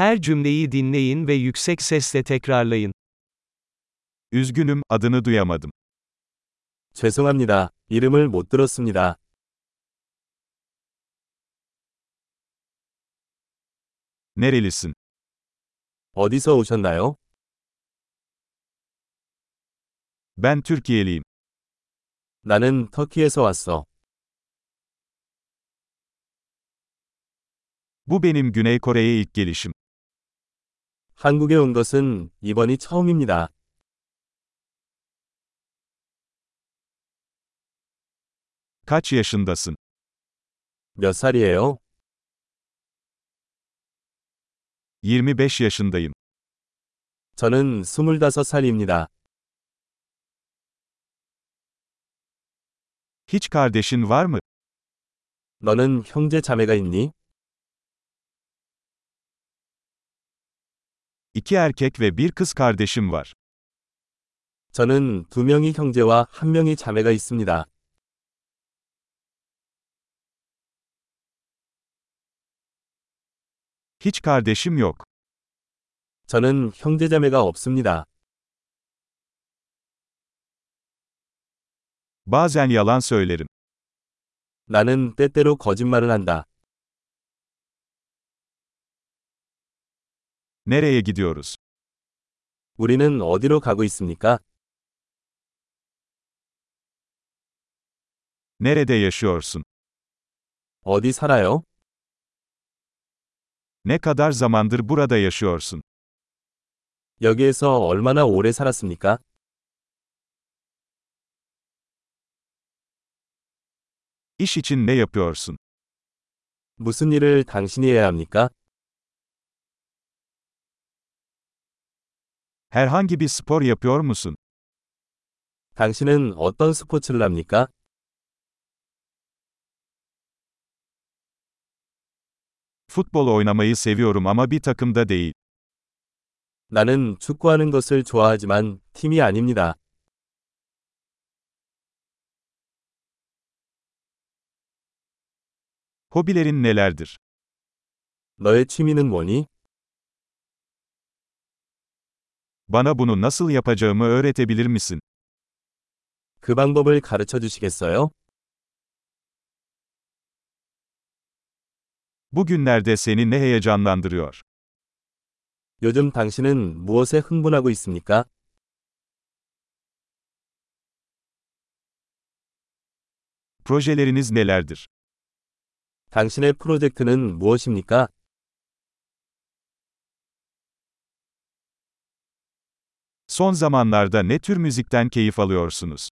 Her cümleyi dinleyin ve yüksek sesle tekrarlayın. Üzgünüm, adını duyamadım. 죄송합니다. 이름을 못 들었습니다. Nerelisin? 어디서 오셨나요? Ben Türkiye'liyim. 나는 터키에서 왔어. Bu benim Güney Kore'ye ilk gelişim. 한국에 온 것은 이번이 처음입니다. Kaç yaşındasın? 몇 살이에요? 25 yaşındayım. 저는 25살입니다. Hiç kardeşin var mı? 너는 형제 자매가 있니? İki erkek ve bir kız kardeşim var. 저는 두 명이 형제와 한 명이 자매가 있습니다. Hiç kardeşim yok. 저는 형제 자매가 없습니다. Bazen yalan söylerim. 나는 때때로 거짓말을 한다. Nereye gidiyoruz? 우리는 어디로 가고 있습니까? Nerede yaşıyorsun? 어디 살아요? Ne kadar zamandır burada yaşıyorsun? 여기에서 얼마나 오래 살았습니까? İş için ne yapıyorsun? 무슨 일을 당신이 해야 합니까? Herhangi bir spor yapıyor musun? 당신은 어떤 스포츠를 합니까? Futbol oynamayı seviyorum ama bir takımda değil. 나는 축구하는 것을 좋아하지만 팀이 아닙니다. Hobilerin nelerdir? 너의 취미는 뭐니? Bana bunu nasıl yapacağımı öğretebilir misin? 그 방법을 가르쳐 주시겠어요? Bugünlerde seni ne heyecanlandırıyor? 요즘 당신은 무엇에 흥분하고 있습니까? Projeleriniz nelerdir? 당신의 프로젝트는 무엇입니까? Son zamanlarda ne tür müzikten keyif alıyorsunuz?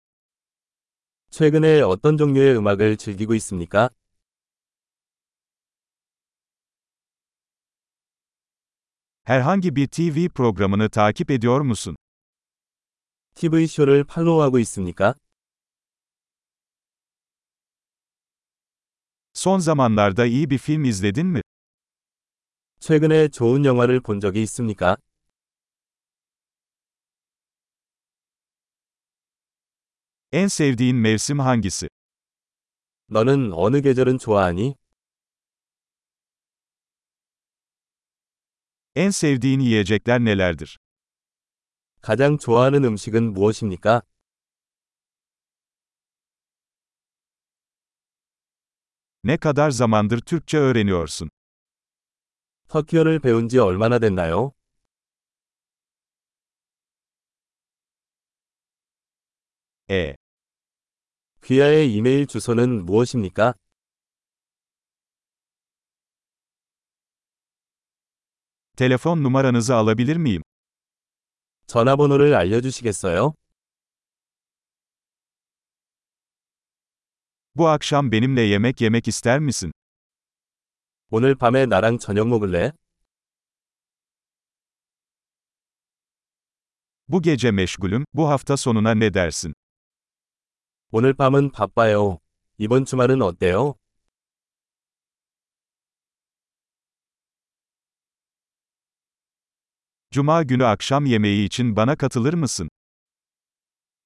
최근에 어떤 종류의 음악을 즐기고 있습니까? Herhangi bir TV programını takip ediyor musun? TV쇼를 팔로우하고 있습니까? Son zamanlarda iyi bir film izledin mi? 최근에 좋은 영화를 본 적이 있습니까? En sevdiğin mevsim hangisi? 너는 어느 계절은 좋아하니? En sevdiğin yiyecekler nelerdir? 가장 좋아하는 음식은 무엇입니까? Ne kadar zamandır Türkçe öğreniyorsun? 터키어를 배운 지 얼마나 됐나요? E. 귀하의 이메일 주소는 무엇입니까? Telefon numaranızı alabilir miyim? 전화번호를 알려주시겠어요? Bu akşam benimle yemek yemek ister misin? 오늘 밤에 나랑 저녁 먹을래? Bu gece meşgulüm, bu hafta sonuna ne dersin? 오늘 밤은 바빠요. 이번 주말은 어때요? Cuma günü akşam yemeği için bana katılır mısın?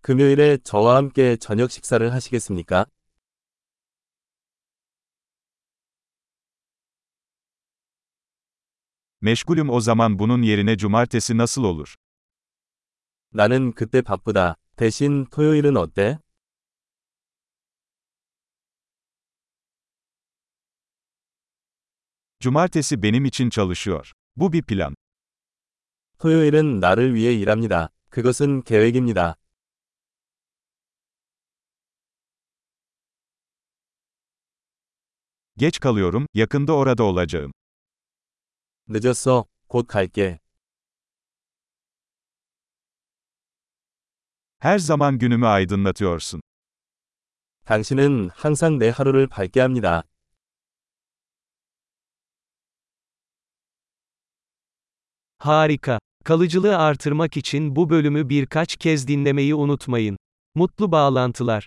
금요일에 저와 함께 저녁 식사를 하시겠습니까? Meşgulüm o zaman bunun yerine cumartesi nasıl olur? 나는 그때 바쁘다. 대신 토요일은 어때? Cumartesi benim için çalışıyor. Bu bir plan. 토요일은 나를 위해 일합니다. 그것은 계획입니다. Geç kalıyorum, yakında orada olacağım. 늦었어. 곧 갈게. Her zaman günümü aydınlatıyorsun. 당신은 항상 내 하루를 밝게 합니다. Harika. Kalıcılığı artırmak için bu bölümü birkaç kez dinlemeyi unutmayın. Mutlu bağlantılar.